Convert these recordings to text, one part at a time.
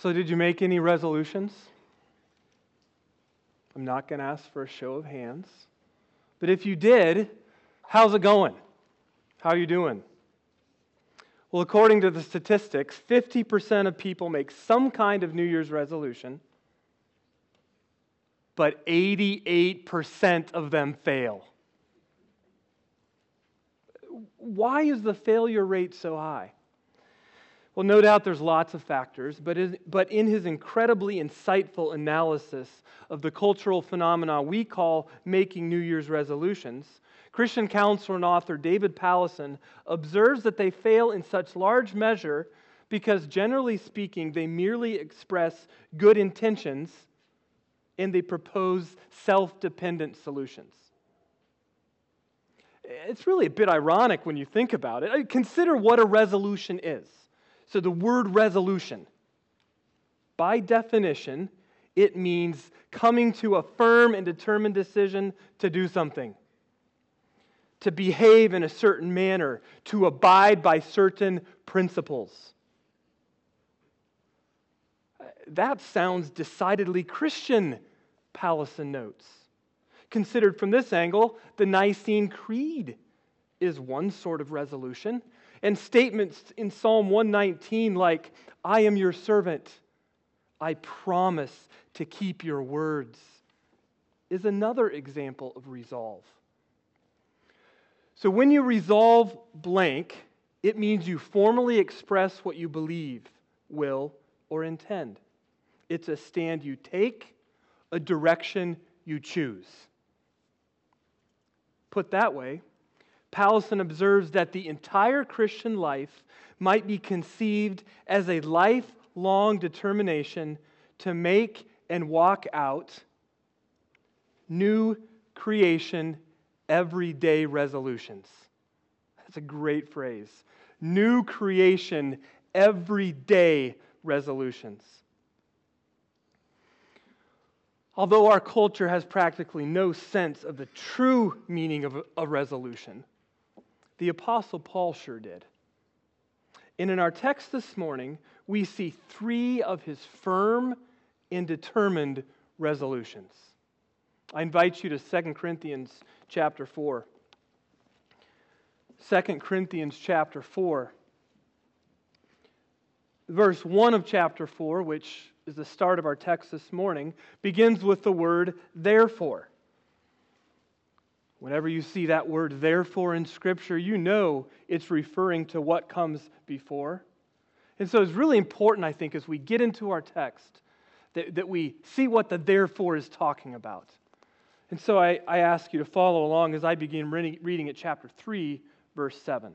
So, did you make any resolutions? I'm not going to ask for a show of hands. But if you did, how's it going? How are you doing? Well, according to the statistics, 50% of people make some kind of New Year's resolution, but 88% of them fail. Why is the failure rate so high? Well, no doubt there's lots of factors, but, but in his incredibly insightful analysis of the cultural phenomena we call making New Year's resolutions, Christian counselor and author David Powlison observes that they fail in such large measure because, generally speaking, they merely express good intentions and they propose self dependent solutions. It's really a bit ironic when you think about it. Consider what a resolution is. So, the word resolution, by definition, it means coming to a firm and determined decision to do something, to behave in a certain manner, to abide by certain principles. That sounds decidedly Christian, Powlison notes. Considered from this angle, the Nicene Creed is one sort of resolution. And statements in Psalm 119 like, I am your servant, I promise to keep your words, is another example of resolve. So when you resolve blank, it means you formally express what you believe, will, or intend. It's a stand you take, a direction you choose. Put that way, Powlison observes that the entire Christian life might be conceived as a lifelong determination to make and walk out new creation everyday resolutions. That's a great phrase. New creation everyday resolutions. Although our culture has practically no sense of the true meaning of a resolution, the Apostle Paul sure did. And in our text this morning, we see three of his firm and determined resolutions. I invite you to 2 Corinthians chapter 4. 2 Corinthians chapter 4. Verse 1 of chapter 4, which is the start of our text this morning, begins with the word therefore. Whenever you see that word therefore in Scripture, you know it's referring to what comes before. And so it's really important, I think, as we get into our text, that, that we see what the therefore is talking about. And so I, I ask you to follow along as I begin reading, at chapter 3, verse 7.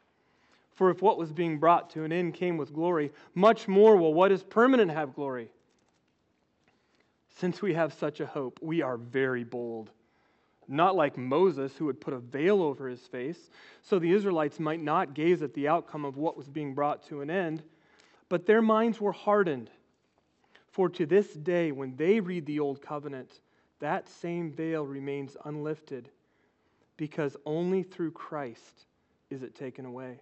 For if what was being brought to an end came with glory, much more will what is permanent have glory. Since we have such a hope, we are very bold. Not like Moses, who had put a veil over his face, so the Israelites might not gaze at the outcome of what was being brought to an end, but their minds were hardened. For to this day, when they read the Old Covenant, that same veil remains unlifted, because only through Christ is it taken away.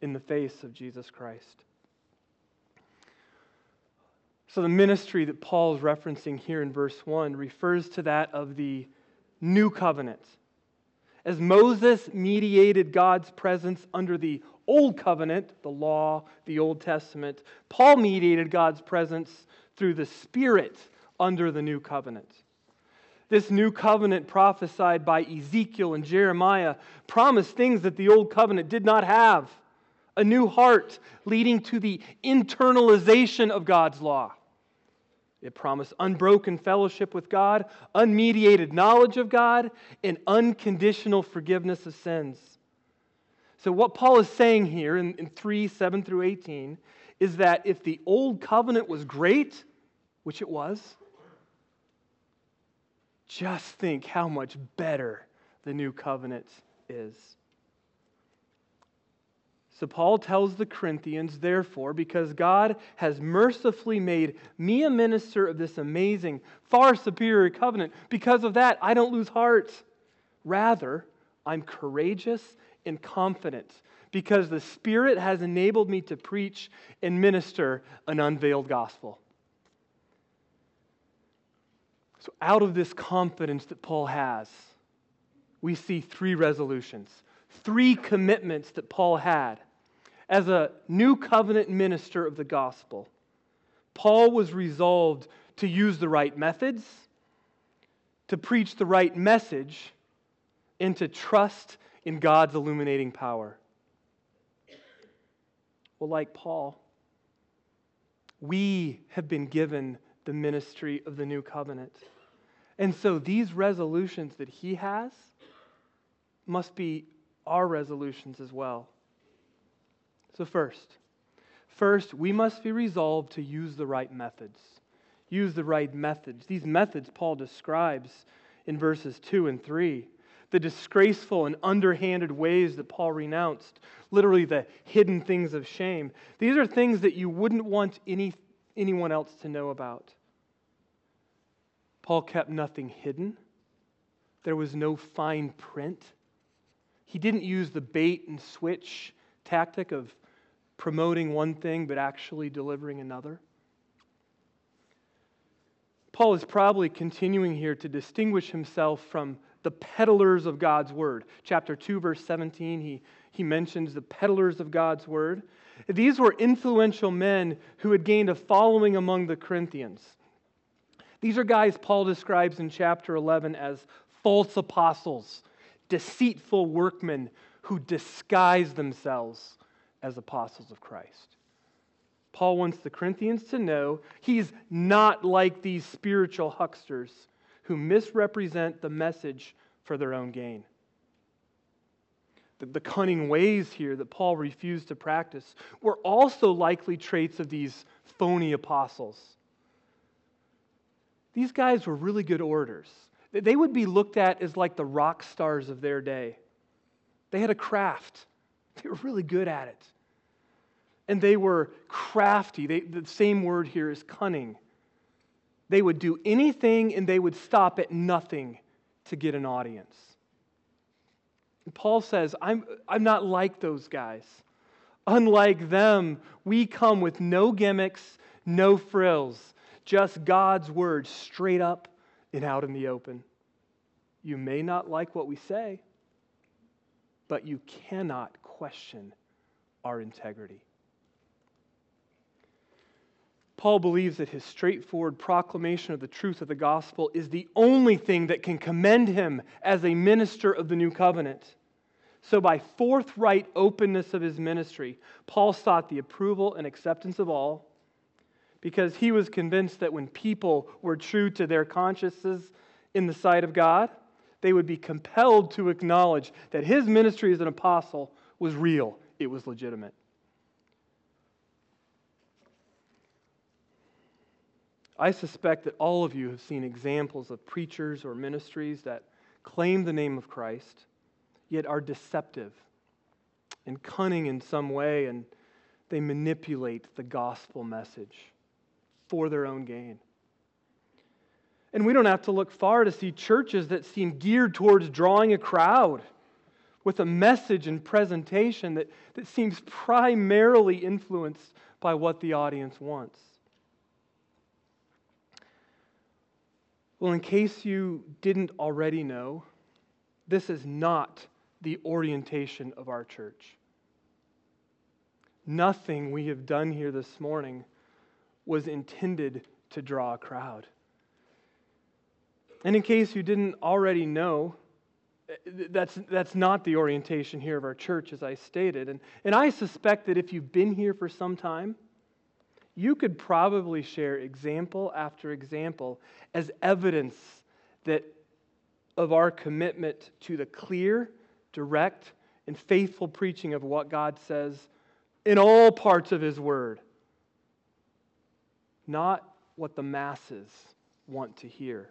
in the face of Jesus Christ. So, the ministry that Paul is referencing here in verse 1 refers to that of the new covenant. As Moses mediated God's presence under the old covenant, the law, the Old Testament, Paul mediated God's presence through the Spirit under the new covenant. This new covenant prophesied by Ezekiel and Jeremiah promised things that the old covenant did not have a new heart leading to the internalization of God's law. It promised unbroken fellowship with God, unmediated knowledge of God, and unconditional forgiveness of sins. So, what Paul is saying here in, in 3 7 through 18 is that if the old covenant was great, which it was, just think how much better the new covenant is. So Paul tells the Corinthians, therefore, because God has mercifully made me a minister of this amazing, far superior covenant, because of that, I don't lose heart. Rather, I'm courageous and confident because the Spirit has enabled me to preach and minister an unveiled gospel. So, out of this confidence that Paul has, we see three resolutions, three commitments that Paul had. As a new covenant minister of the gospel, Paul was resolved to use the right methods, to preach the right message, and to trust in God's illuminating power. Well, like Paul, we have been given the ministry of the new covenant. And so these resolutions that he has must be our resolutions as well. So, first, first, we must be resolved to use the right methods. Use the right methods. These methods Paul describes in verses 2 and 3. The disgraceful and underhanded ways that Paul renounced, literally the hidden things of shame. These are things that you wouldn't want any, anyone else to know about. Paul kept nothing hidden, there was no fine print. He didn't use the bait and switch tactic of promoting one thing but actually delivering another. Paul is probably continuing here to distinguish himself from the peddlers of God's word. Chapter 2, verse 17, he, he mentions the peddlers of God's word. These were influential men who had gained a following among the Corinthians. These are guys Paul describes in chapter 11 as false apostles, deceitful workmen who disguise themselves as apostles of Christ. Paul wants the Corinthians to know he's not like these spiritual hucksters who misrepresent the message for their own gain. The, the, cunning ways here that Paul refused to practice were also likely traits of these phony apostles. These guys were really good orators. They would be looked at as like the rock stars of their day. They had a craft, they were really good at it. And they were crafty. They, the same word here is cunning. They would do anything and they would stop at nothing to get an audience. And Paul says, I'm, I'm not like those guys. Unlike them, we come with no gimmicks, no frills just God's word straight up and out in the open. You may not like what we say, but you cannot question our integrity. Paul believes that his straightforward proclamation of the truth of the gospel is the only thing that can commend him as a minister of the new covenant. So, by forthright openness of his ministry, Paul sought the approval and acceptance of all because he was convinced that when people were true to their consciences in the sight of God, they would be compelled to acknowledge that his ministry as an apostle was real, it was legitimate. I suspect that all of you have seen examples of preachers or ministries that claim the name of Christ, yet are deceptive and cunning in some way, and they manipulate the gospel message for their own gain. And we don't have to look far to see churches that seem geared towards drawing a crowd with a message and presentation that, that seems primarily influenced by what the audience wants. Well, in case you didn't already know, this is not the orientation of our church. Nothing we have done here this morning was intended to draw a crowd. And in case you didn't already know, that's, that's not the orientation here of our church, as I stated. And, and I suspect that if you've been here for some time, you could probably share example after example as evidence that of our commitment to the clear, direct, and faithful preaching of what God says in all parts of His Word not what the masses want to hear.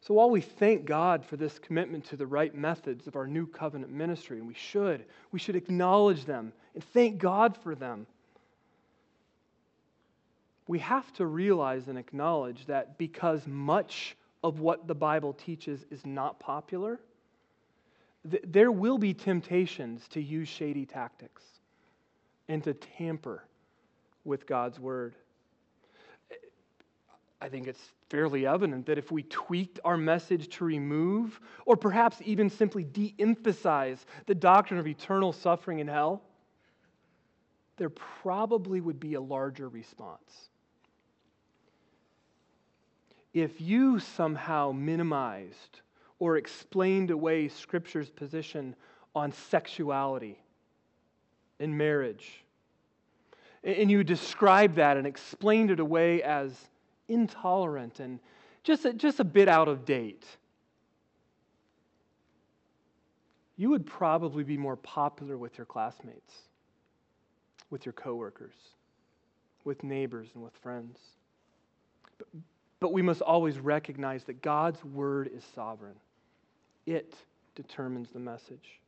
So while we thank God for this commitment to the right methods of our new covenant ministry, and we should, we should acknowledge them and thank God for them. We have to realize and acknowledge that because much of what the Bible teaches is not popular, th- there will be temptations to use shady tactics and to tamper with God's word. I think it's fairly evident that if we tweaked our message to remove, or perhaps even simply de emphasize the doctrine of eternal suffering in hell, there probably would be a larger response. If you somehow minimized or explained away Scripture's position on sexuality in marriage, and you described that and explained it away as intolerant and just a, just a bit out of date, you would probably be more popular with your classmates, with your coworkers, with neighbors, and with friends. But, but we must always recognize that God's word is sovereign, it determines the message.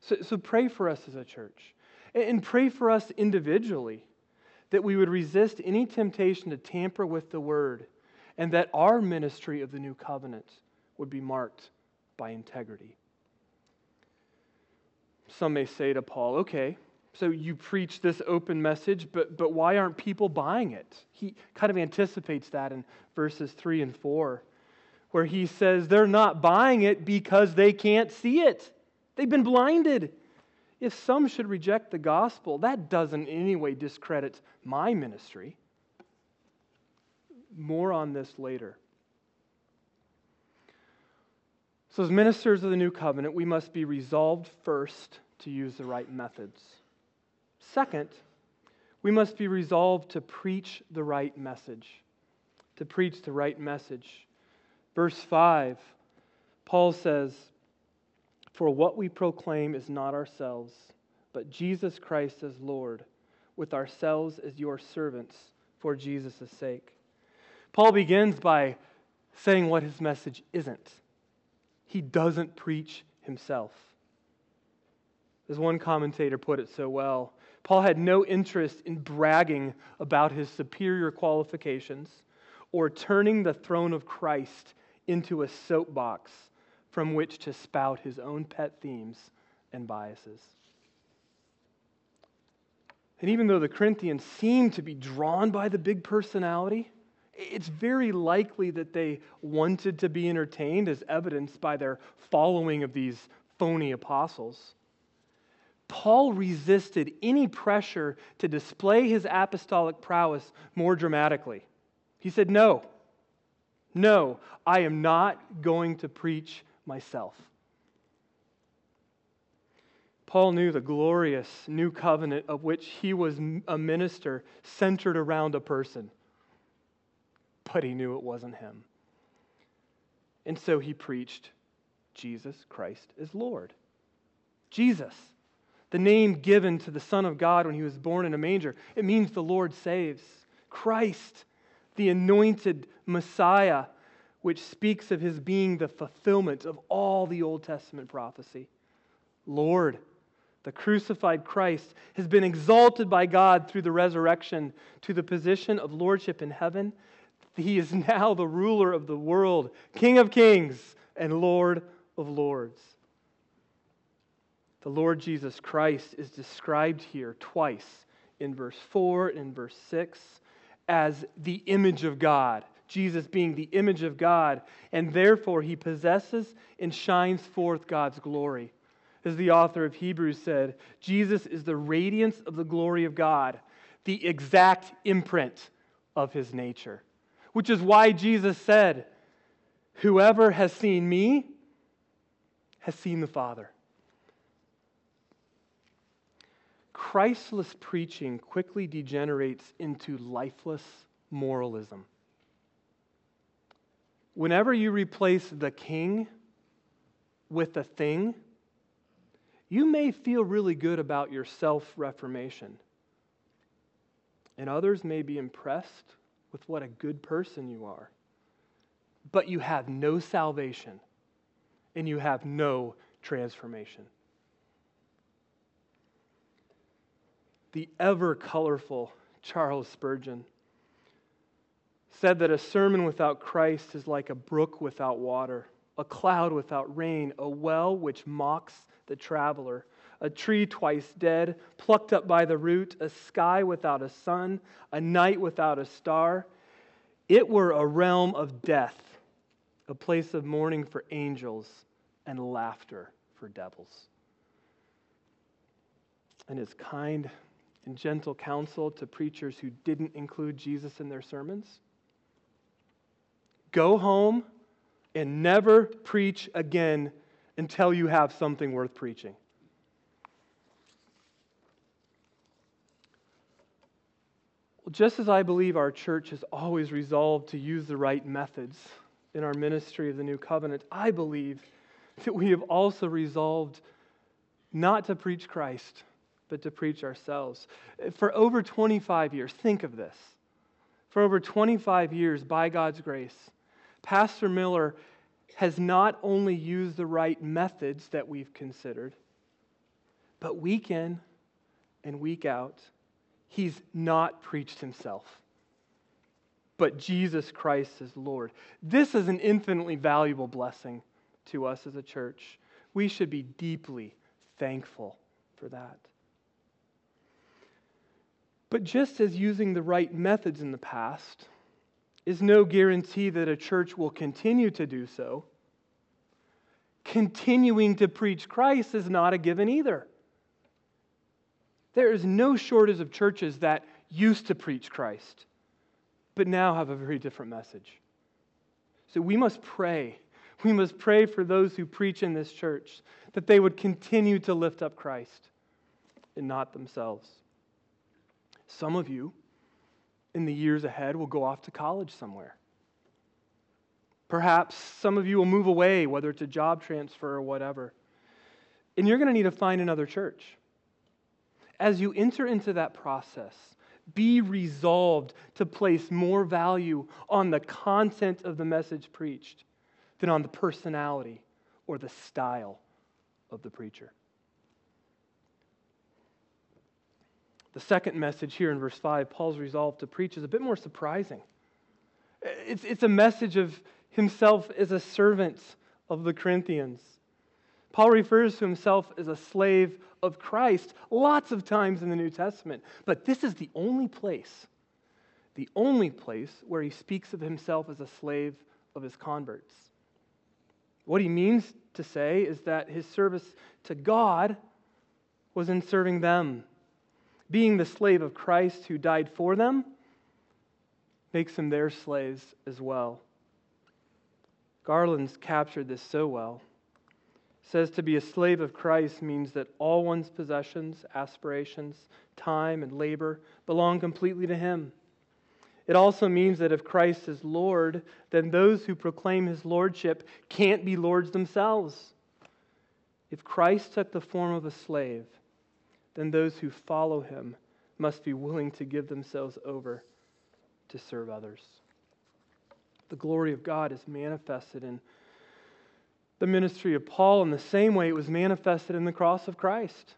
So, so pray for us as a church. And pray for us individually that we would resist any temptation to tamper with the word and that our ministry of the new covenant would be marked by integrity. Some may say to Paul, okay, so you preach this open message, but, but why aren't people buying it? He kind of anticipates that in verses 3 and 4, where he says they're not buying it because they can't see it. They've been blinded. If some should reject the gospel, that doesn't in any way discredit my ministry. More on this later. So, as ministers of the new covenant, we must be resolved first to use the right methods. Second, we must be resolved to preach the right message. To preach the right message. Verse 5, Paul says, for what we proclaim is not ourselves, but Jesus Christ as Lord, with ourselves as your servants for Jesus' sake. Paul begins by saying what his message isn't. He doesn't preach himself. As one commentator put it so well, Paul had no interest in bragging about his superior qualifications or turning the throne of Christ into a soapbox from which to spout his own pet themes and biases. And even though the Corinthians seemed to be drawn by the big personality, it's very likely that they wanted to be entertained, as evidenced by their following of these phony apostles. Paul resisted any pressure to display his apostolic prowess more dramatically. He said, No, no, I am not going to preach myself. Paul knew the glorious new covenant of which he was a minister centered around a person, but he knew it wasn't him. And so he preached Jesus Christ is Lord. Jesus, the name given to the Son of God when he was born in a manger, it means the Lord saves. Christ, the anointed Messiah, which speaks of his being the fulfillment of all the Old Testament prophecy. Lord, the crucified Christ, has been exalted by God through the resurrection to the position of lordship in heaven. He is now the ruler of the world, King of kings and Lord of lords. The Lord Jesus Christ is described here twice in verse 4 and in verse 6 as the image of God. Jesus being the image of God, and therefore he possesses and shines forth God's glory. As the author of Hebrews said, Jesus is the radiance of the glory of God, the exact imprint of his nature. Which is why Jesus said, Whoever has seen me has seen the Father. Christless preaching quickly degenerates into lifeless moralism. Whenever you replace the king with a thing, you may feel really good about your self reformation. And others may be impressed with what a good person you are. But you have no salvation and you have no transformation. The ever colorful Charles Spurgeon said that a sermon without Christ is like a brook without water, a cloud without rain, a well which mocks the traveler, a tree twice dead, plucked up by the root, a sky without a sun, a night without a star. It were a realm of death, a place of mourning for angels and laughter for devils. And his kind and gentle counsel to preachers who didn't include Jesus in their sermons go home and never preach again until you have something worth preaching. Well, just as I believe our church has always resolved to use the right methods in our ministry of the new covenant, I believe that we have also resolved not to preach Christ, but to preach ourselves. For over 25 years, think of this. For over 25 years, by God's grace, Pastor Miller has not only used the right methods that we've considered, but week in and week out, he's not preached himself, but Jesus Christ is Lord. This is an infinitely valuable blessing to us as a church. We should be deeply thankful for that. But just as using the right methods in the past is no guarantee that a church will continue to do so, continuing to preach Christ is not a given either. There is no shortage of churches that used to preach Christ, but now have a very different message. So we must pray. We must pray for those who preach in this church that they would continue to lift up Christ and not themselves. Some of you in the years ahead will go off to college somewhere. Perhaps some of you will move away, whether it's a job transfer or whatever. And you're going to need to find another church. As you enter into that process, be resolved to place more value on the content of the message preached than on the personality or the style of the preacher. The second message here in verse 5, Paul's resolve to preach, is a bit more surprising. It's, it's a message of himself as a servant of the Corinthians. Paul refers to himself as a slave of Christ lots of times in the New Testament, but this is the only place, the only place where he speaks of himself as a slave of his converts. What he means to say is that his service to God was in serving them being the slave of Christ who died for them makes them their slaves as well. Garland's captured this so well. says to be a slave of Christ means that all one's possessions, aspirations, time, and labor belong completely to Him. It also means that if Christ is Lord, then those who proclaim His Lordship can't be Lords themselves. If Christ took the form of a slave, then those who follow Him must be willing to give themselves over to serve others. The glory of God is manifested in the ministry of Paul in the same way it was manifested in the cross of Christ.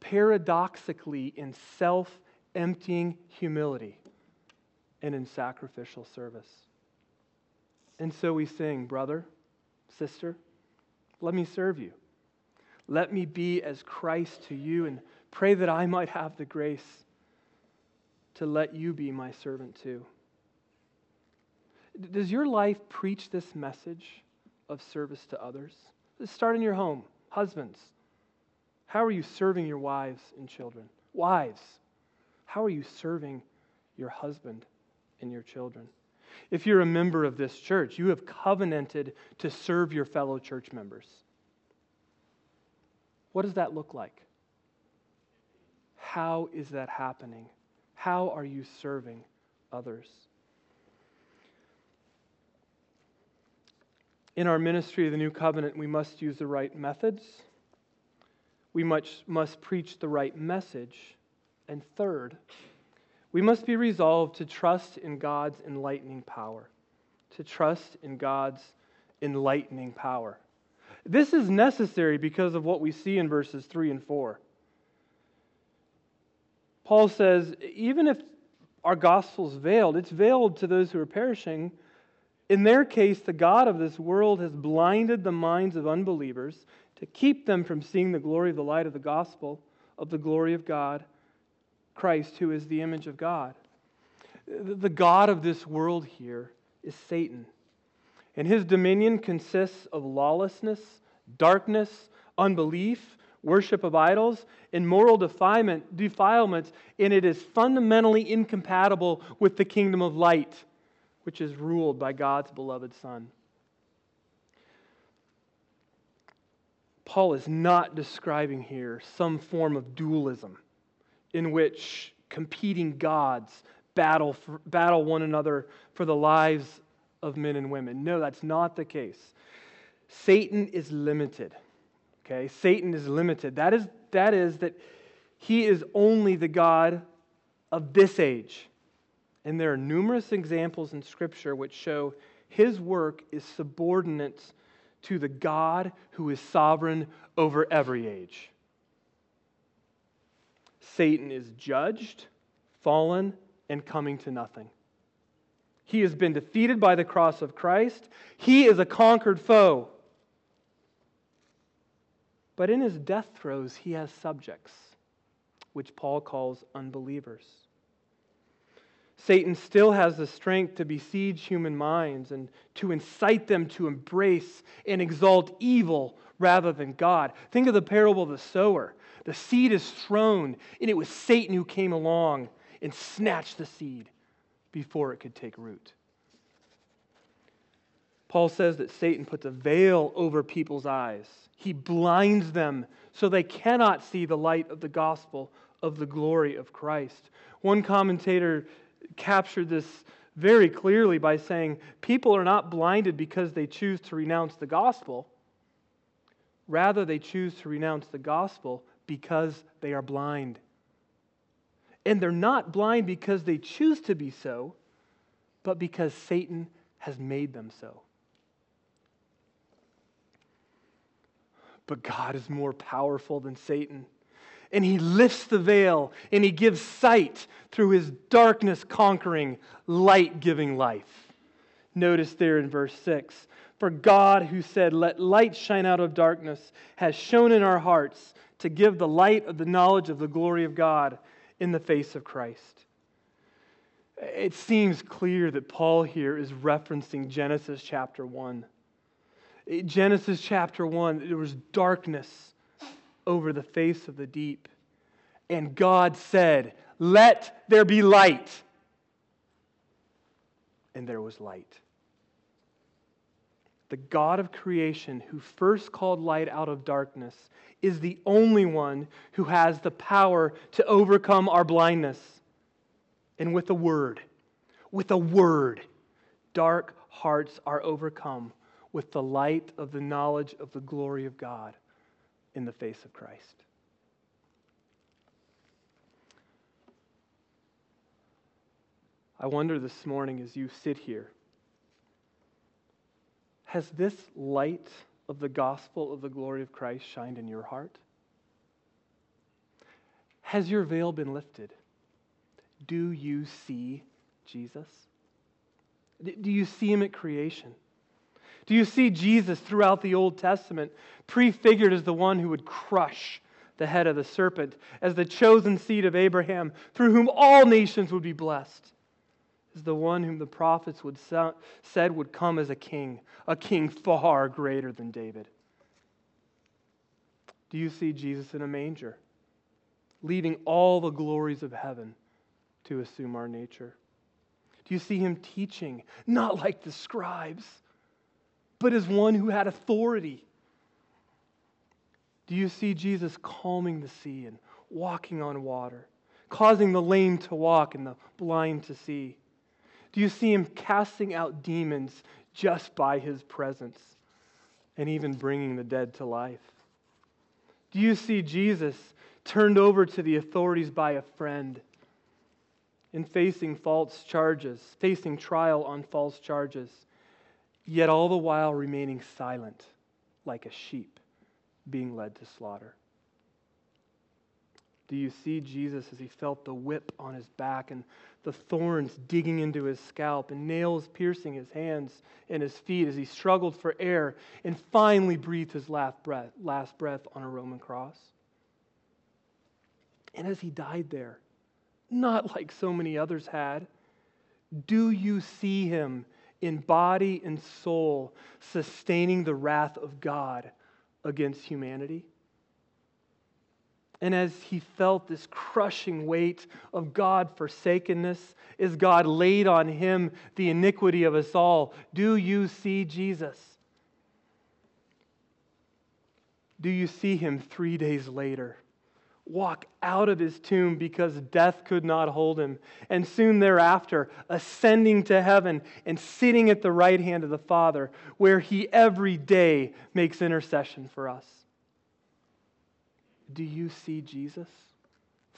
Paradoxically, in self emptying humility and in sacrificial service. And so we sing, brother, sister, let me serve you. Let me be as Christ to you and pray that I might have the grace to let you be my servant too. Does your life preach this message? of service to others. Let's start in your home. Husbands, how are you serving your wives and children? Wives, how are you serving your husband and your children? If you're a member of this church, you have covenanted to serve your fellow church members. What does that look like? How is that happening? How are you serving others? In our ministry of the new covenant, we must use the right methods. We must, must preach the right message. And third, we must be resolved to trust in God's enlightening power. To trust in God's enlightening power. This is necessary because of what we see in verses 3 and 4. Paul says, even if our gospel is veiled, it's veiled to those who are perishing in their case, the God of this world has blinded the minds of unbelievers to keep them from seeing the glory of the light of the gospel, of the glory of God, Christ, who is the image of God. The God of this world here is Satan. And his dominion consists of lawlessness, darkness, unbelief, worship of idols, and moral defilement, defilements, and it is fundamentally incompatible with the kingdom of light which is ruled by God's beloved Son. Paul is not describing here some form of dualism in which competing gods battle, for, battle one another for the lives of men and women. No, that's not the case. Satan is limited. Okay? Satan is limited. That is, that is that he is only the God of this age. And there are numerous examples in Scripture which show his work is subordinate to the God who is sovereign over every age. Satan is judged, fallen, and coming to nothing. He has been defeated by the cross of Christ. He is a conquered foe. But in his death throes, he has subjects, which Paul calls unbelievers. Satan still has the strength to besiege human minds and to incite them to embrace and exalt evil rather than God. Think of the parable of the sower. The seed is thrown, and it was Satan who came along and snatched the seed before it could take root. Paul says that Satan puts a veil over people's eyes. He blinds them so they cannot see the light of the gospel of the glory of Christ. One commentator captured this very clearly by saying people are not blinded because they choose to renounce the gospel. Rather, they choose to renounce the gospel because they are blind. And they're not blind because they choose to be so, but because Satan has made them so. But God is more powerful than Satan and he lifts the veil and he gives sight through his darkness conquering, light giving life. Notice there in verse 6 For God, who said, Let light shine out of darkness, has shone in our hearts to give the light of the knowledge of the glory of God in the face of Christ. It seems clear that Paul here is referencing Genesis chapter 1. Genesis chapter 1, there was darkness over the face of the deep. And God said, Let there be light. And there was light. The God of creation who first called light out of darkness, is the only one who has the power to overcome our blindness. And with a word, with a word, dark hearts are overcome with the light of the knowledge of the glory of God in the face of Christ. I wonder this morning as you sit here has this light of the gospel of the glory of Christ shined in your heart? Has your veil been lifted? Do you see Jesus? Do you see him at creation? Do you see Jesus throughout the Old Testament prefigured as the one who would crush the head of the serpent, as the chosen seed of Abraham, through whom all nations would be blessed? As the one whom the prophets would said would come as a king, a king far greater than David. Do you see Jesus in a manger, leaving all the glories of heaven to assume our nature? Do you see him teaching, not like the scribes, but as one who had authority? Do you see Jesus calming the sea and walking on water, causing the lame to walk and the blind to see? Do you see him casting out demons just by his presence and even bringing the dead to life? Do you see Jesus turned over to the authorities by a friend in facing false charges, facing trial on false charges, yet all the while remaining silent like a sheep being led to slaughter? Do you see Jesus as he felt the whip on his back and the thorns digging into his scalp and nails piercing his hands and his feet as he struggled for air and finally breathed his last breath, last breath on a Roman cross? And as he died there, not like so many others had. Do you see him in body and soul sustaining the wrath of God against humanity? And as he felt this crushing weight of God forsakenness, as God laid on him the iniquity of us all, do you see Jesus? Do you see him three days later? walk out of his tomb because death could not hold him. And soon thereafter, ascending to heaven and sitting at the right hand of the Father, where he every day makes intercession for us. Do you see Jesus?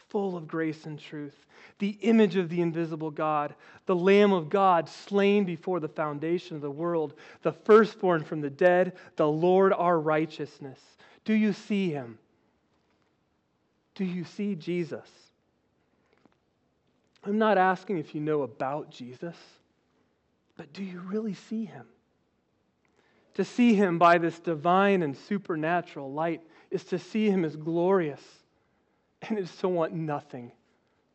Full of grace and truth, the image of the invisible God, the Lamb of God slain before the foundation of the world, the firstborn from the dead, the Lord our righteousness. Do you see him? Do you see Jesus? I'm not asking if you know about Jesus, but do you really see him? To see him by this divine and supernatural light is to see him as glorious and is to want nothing,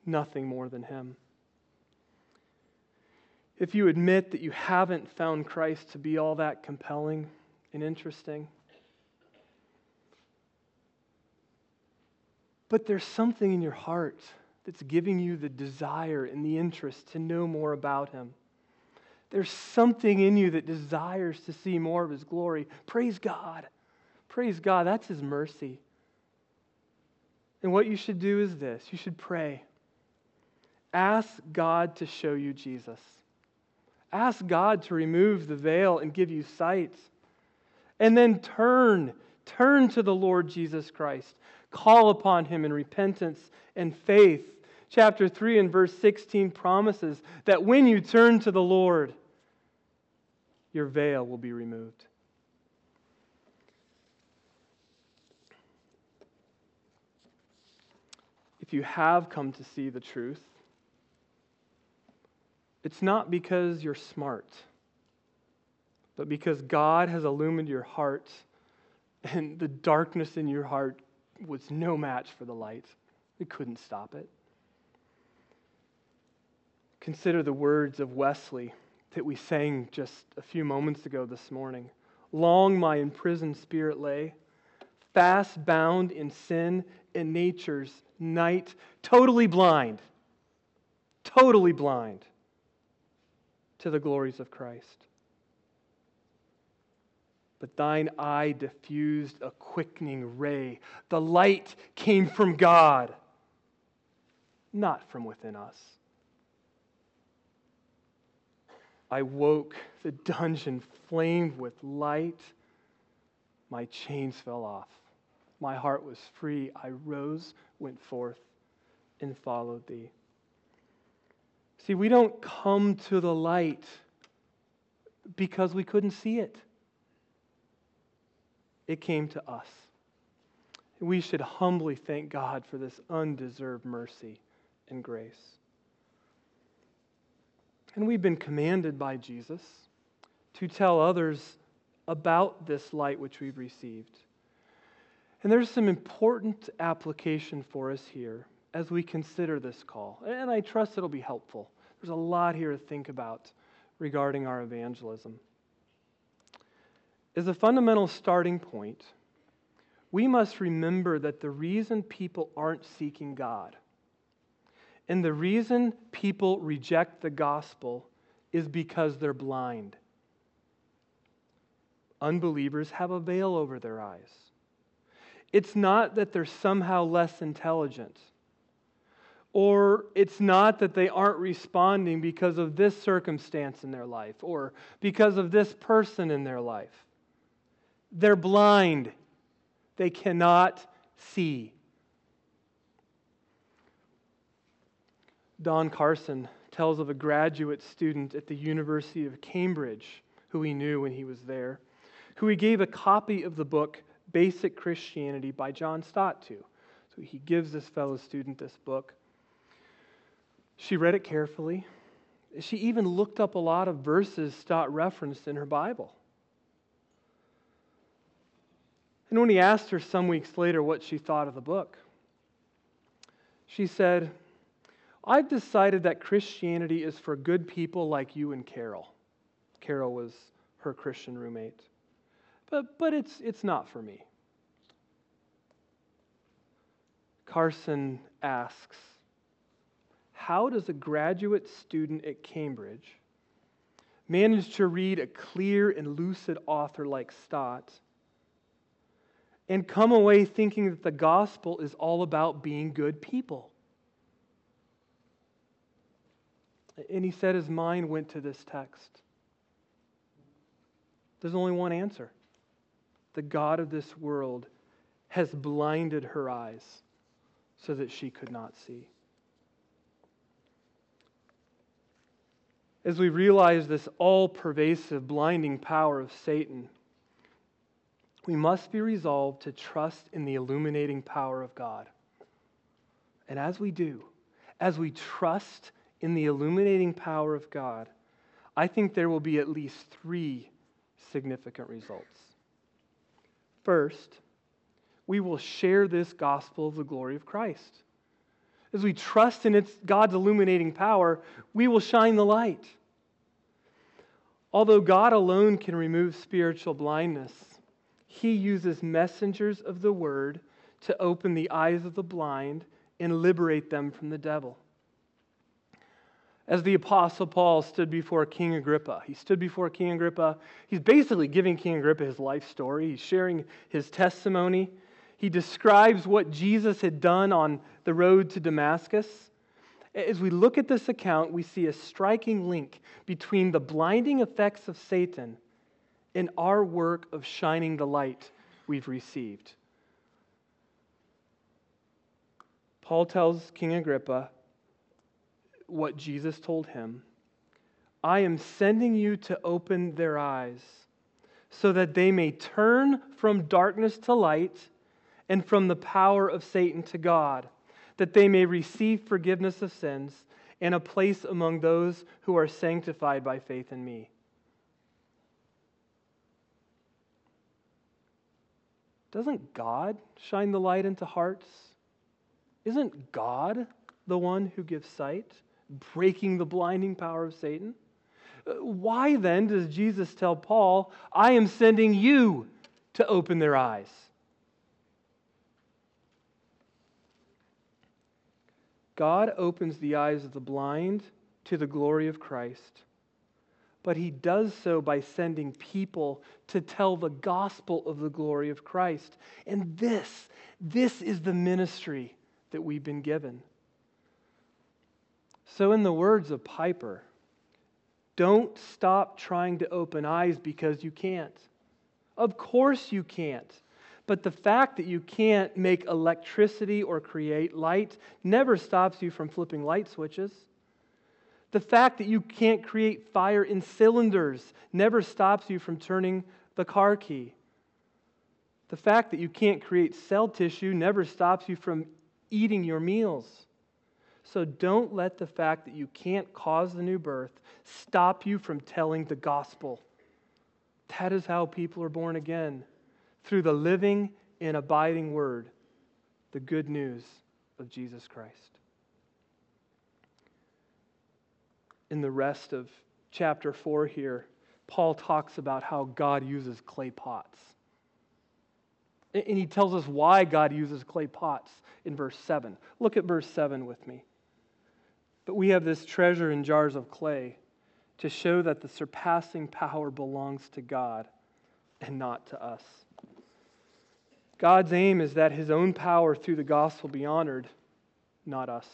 nothing more than him. If you admit that you haven't found Christ to be all that compelling and interesting, But there's something in your heart that's giving you the desire and the interest to know more about Him. There's something in you that desires to see more of His glory. Praise God. Praise God. That's His mercy. And what you should do is this you should pray. Ask God to show you Jesus. Ask God to remove the veil and give you sight. And then turn, turn to the Lord Jesus Christ. Call upon him in repentance and faith. Chapter 3 and verse 16 promises that when you turn to the Lord, your veil will be removed. If you have come to see the truth, it's not because you're smart, but because God has illumined your heart and the darkness in your heart was no match for the light. It couldn't stop it. Consider the words of Wesley that we sang just a few moments ago this morning. Long my imprisoned spirit lay, fast bound in sin and nature's night, totally blind, totally blind to the glories of Christ. but thine eye diffused a quickening ray. The light came from God, not from within us. I woke, the dungeon flamed with light. My chains fell off. My heart was free. I rose, went forth, and followed thee. See, we don't come to the light because we couldn't see it it came to us. We should humbly thank God for this undeserved mercy and grace. And we've been commanded by Jesus to tell others about this light which we've received. And there's some important application for us here as we consider this call. And I trust it'll be helpful. There's a lot here to think about regarding our evangelism is a fundamental starting point. We must remember that the reason people aren't seeking God and the reason people reject the gospel is because they're blind. Unbelievers have a veil over their eyes. It's not that they're somehow less intelligent, or it's not that they aren't responding because of this circumstance in their life, or because of this person in their life. They're blind, they cannot see. Don Carson tells of a graduate student at the University of Cambridge who he knew when he was there, who he gave a copy of the book Basic Christianity by John Stott to. So he gives this fellow student this book. She read it carefully. She even looked up a lot of verses Stott referenced in her Bible. And when he asked her some weeks later what she thought of the book, she said, I've decided that Christianity is for good people like you and Carol. Carol was her Christian roommate. But, but it's, it's not for me. Carson asks, How does a graduate student at Cambridge manage to read a clear and lucid author like Stott and come away thinking that the gospel is all about being good people. And he said his mind went to this text. There's only one answer the God of this world has blinded her eyes so that she could not see. As we realize this all pervasive, blinding power of Satan, we must be resolved to trust in the illuminating power of God. And as we do, as we trust in the illuminating power of God, I think there will be at least three significant results. First, we will share this gospel of the glory of Christ. As we trust in its God's illuminating power, we will shine the light. Although God alone can remove spiritual blindness, he uses messengers of the word to open the eyes of the blind and liberate them from the devil. As the Apostle Paul stood before King Agrippa, he stood before King Agrippa. He's basically giving King Agrippa his life story, he's sharing his testimony. He describes what Jesus had done on the road to Damascus. As we look at this account, we see a striking link between the blinding effects of Satan and our work of shining the light we've received. Paul tells King Agrippa what Jesus told him I am sending you to open their eyes so that they may turn from darkness to light and from the power of Satan to God, that they may receive forgiveness of sins and a place among those who are sanctified by faith in me. Doesn't God shine the light into hearts? Isn't God the one who gives sight, breaking the blinding power of Satan? Uh, why then does Jesus tell Paul, I am sending you to open their eyes? God opens the eyes of the blind to the glory of Christ. but he does so by sending people to tell the gospel of the glory of Christ. And this, this is the ministry that we've been given. So, in the words of Piper, don't stop trying to open eyes because you can't. Of course, you can't. But the fact that you can't make electricity or create light never stops you from flipping light switches. The fact that you can't create fire in cylinders never stops you from turning the car key. The fact that you can't create cell tissue never stops you from eating your meals. So don't let the fact that you can't cause the new birth stop you from telling the gospel. That is how people are born again through the living and abiding word, the good news of Jesus Christ. In the rest of chapter 4 here, Paul talks about how God uses clay pots. And he tells us why God uses clay pots in verse 7. Look at verse 7 with me. But we have this treasure in jars of clay to show that the surpassing power belongs to God and not to us. God's aim is that his own power through the gospel be honored, not us.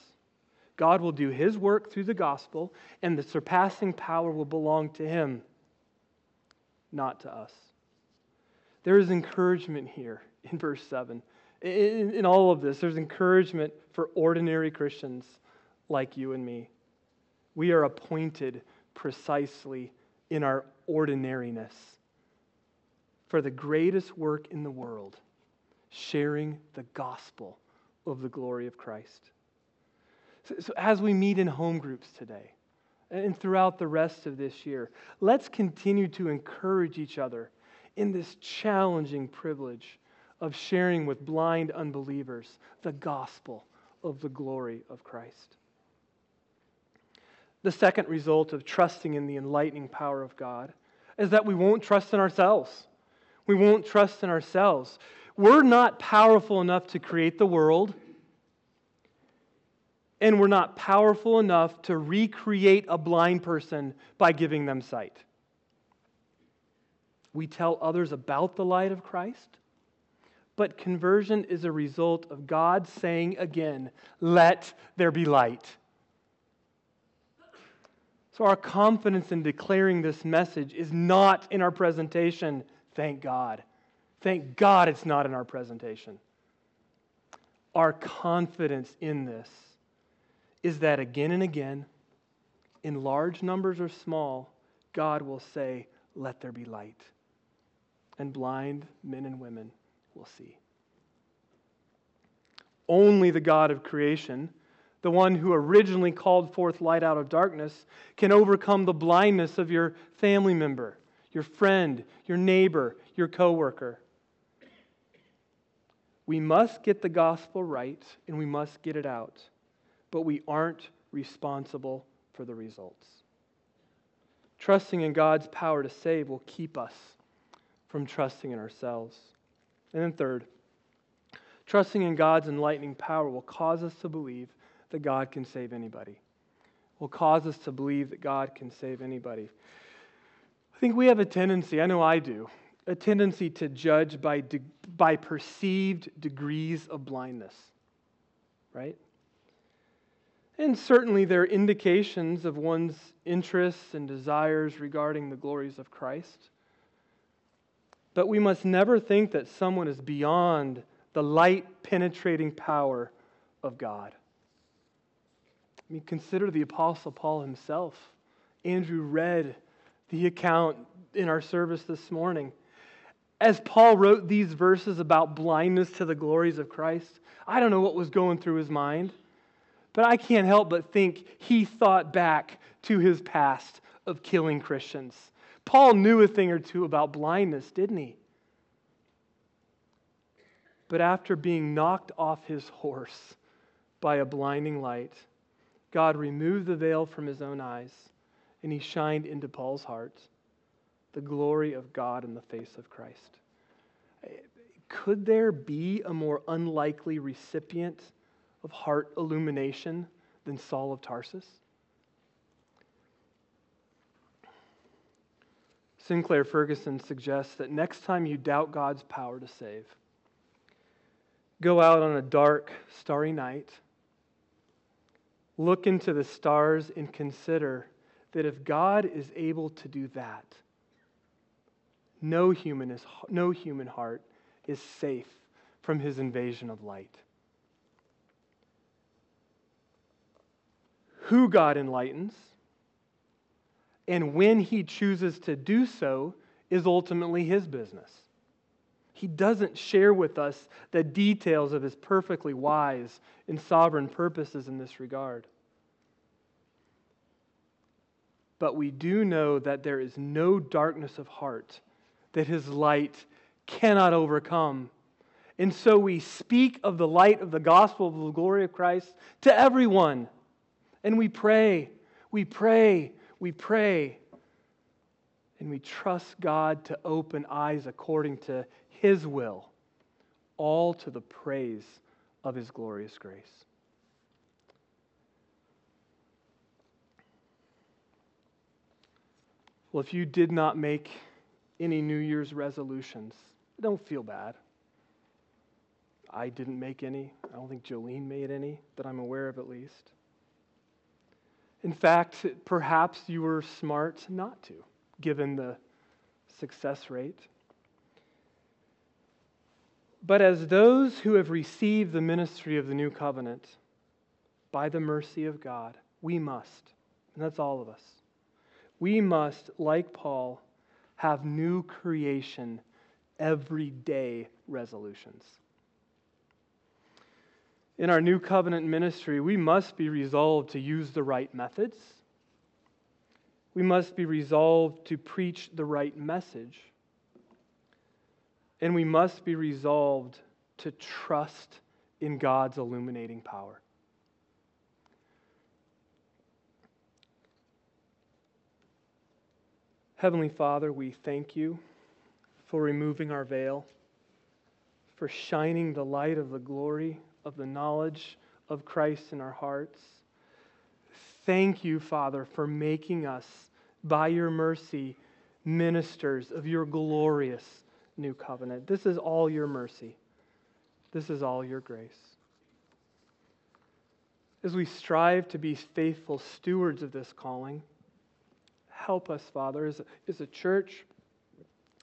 God will do his work through the gospel, and the surpassing power will belong to him, not to us. There is encouragement here in verse 7. In, in, all of this, there's encouragement for ordinary Christians like you and me. We are appointed precisely in our ordinariness for the greatest work in the world, sharing the gospel of the glory of Christ. So, so, as we meet in home groups today and throughout the rest of this year, let's continue to encourage each other in this challenging privilege of sharing with blind unbelievers the gospel of the glory of Christ. The second result of trusting in the enlightening power of God is that we won't trust in ourselves. We won't trust in ourselves. We're not powerful enough to create the world, and we're not powerful enough to recreate a blind person by giving them sight. We tell others about the light of Christ, but conversion is a result of God saying again, Let there be light. So, our confidence in declaring this message is not in our presentation, thank God. Thank God it's not in our presentation. Our confidence in this is that again and again, in large numbers or small, God will say, Let there be light. And blind men and women will see. Only the God of creation the one who originally called forth light out of darkness, can overcome the blindness of your family member, your friend, your neighbor, your coworker. We must get the gospel right and we must get it out, but we aren't responsible for the results. Trusting in God's power to save will keep us from trusting in ourselves. And then, third, trusting in God's enlightening power will cause us to believe that God can save anybody, will cause us to believe that God can save anybody. I think we have a tendency, I know I do, a tendency to judge by, de- by perceived degrees of blindness, right? And certainly there are indications of one's interests and desires regarding the glories of Christ. But we must never think that someone is beyond the light penetrating power of God. I mean, consider the Apostle Paul himself. Andrew read the account in our service this morning. As Paul wrote these verses about blindness to the glories of Christ, I don't know what was going through his mind, but I can't help but think he thought back to his past of killing Christians. Paul knew a thing or two about blindness, didn't he? But after being knocked off his horse by a blinding light, God removed the veil from his own eyes, and he shined into Paul's heart the glory of God in the face of Christ. Could there be a more unlikely recipient of heart illumination than Saul of Tarsus? Sinclair Ferguson suggests that next time you doubt God's power to save, go out on a dark, starry night, look into the stars, and consider that if God is able to do that, no human, is, no human heart is safe from his invasion of light. Who God enlightens and when he chooses to do so is ultimately his business. He doesn't share with us the details of his perfectly wise and sovereign purposes in this regard. But we do know that there is no darkness of heart that his light cannot overcome. And so we speak of the light of the gospel of the glory of Christ to everyone. And we pray, we pray we pray and we trust God to open eyes according to His will, all to the praise of His glorious grace. Well, if you did not make any New Year's resolutions, don't feel bad. I didn't make any. I don't think Jolene made any that I'm aware of, at least. In fact, perhaps you were smart not to, given the success rate. But as those who have received the ministry of the new covenant, by the mercy of God, we must, and that's all of us, we must, like Paul, have new creation everyday resolutions. In our new covenant ministry, we must be resolved to use the right methods. We must be resolved to preach the right message. And we must be resolved to trust in God's illuminating power. Heavenly Father, we thank you for removing our veil, for shining the light of the glory of the knowledge of Christ in our hearts. Thank you, Father, for making us, by your mercy, ministers of your glorious new covenant. This is all your mercy. This is all your grace. As we strive to be faithful stewards of this calling, help us, Father, as a, as a church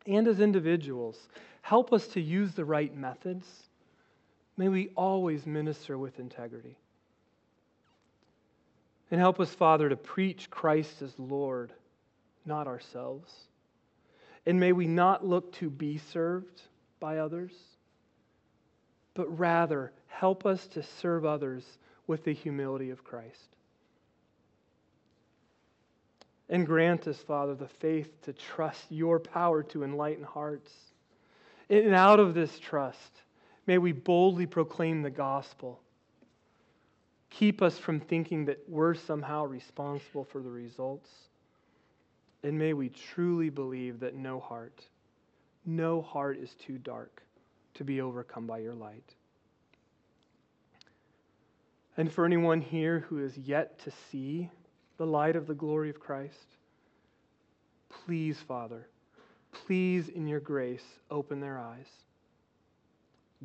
and as individuals. Help us to use the right methods May we always minister with integrity. And help us, Father, to preach Christ as Lord, not ourselves. And may we not look to be served by others, but rather help us to serve others with the humility of Christ. And grant us, Father, the faith to trust your power to enlighten hearts. And out of this trust, May we boldly proclaim the gospel. Keep us from thinking that we're somehow responsible for the results. And may we truly believe that no heart, no heart is too dark to be overcome by your light. And for anyone here who is yet to see the light of the glory of Christ, please, Father, please, in your grace, open their eyes.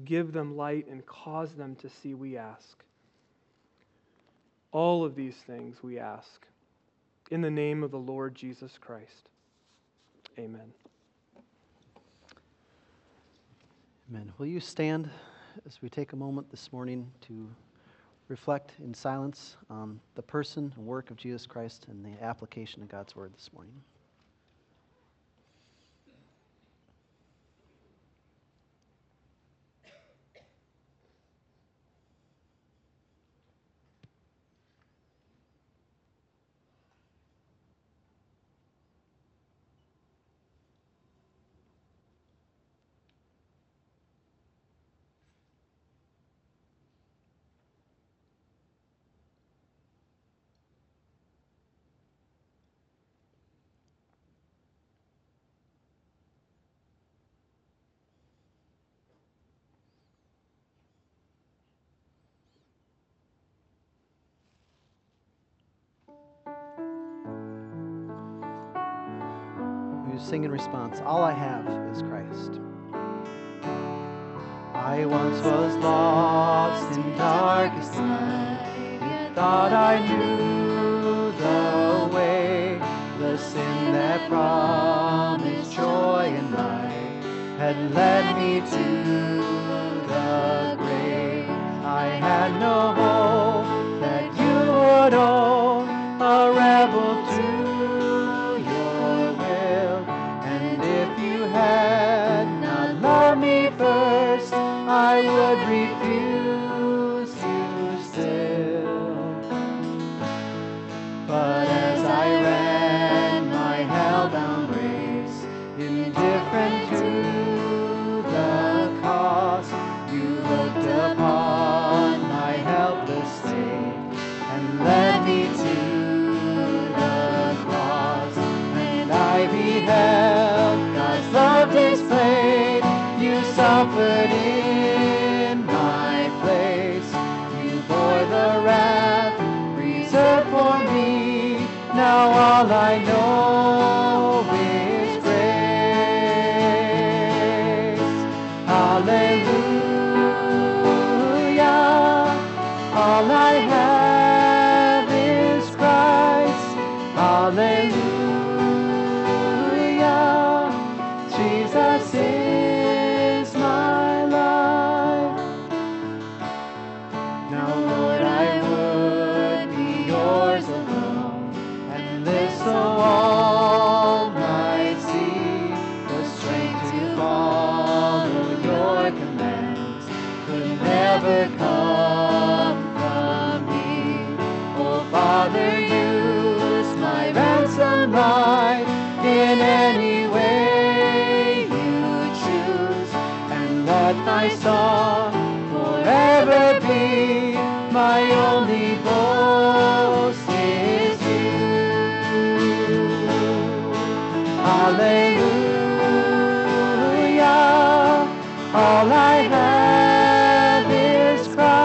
Give them light and cause them to see, we ask. All of these things we ask. In the name of the Lord Jesus Christ. Amen. Amen. Will you stand as we take a moment this morning to reflect in silence on the person and work of Jesus Christ and the application of God's Word this morning? Sing in response All I have is Christ. I once was lost in darkest night, thought I knew the way. The sin that promised joy and light had led me to the grave. I had no hope that you would God's love displayed. You suffered in my place. You bore the wrath reserved for me. Now all I know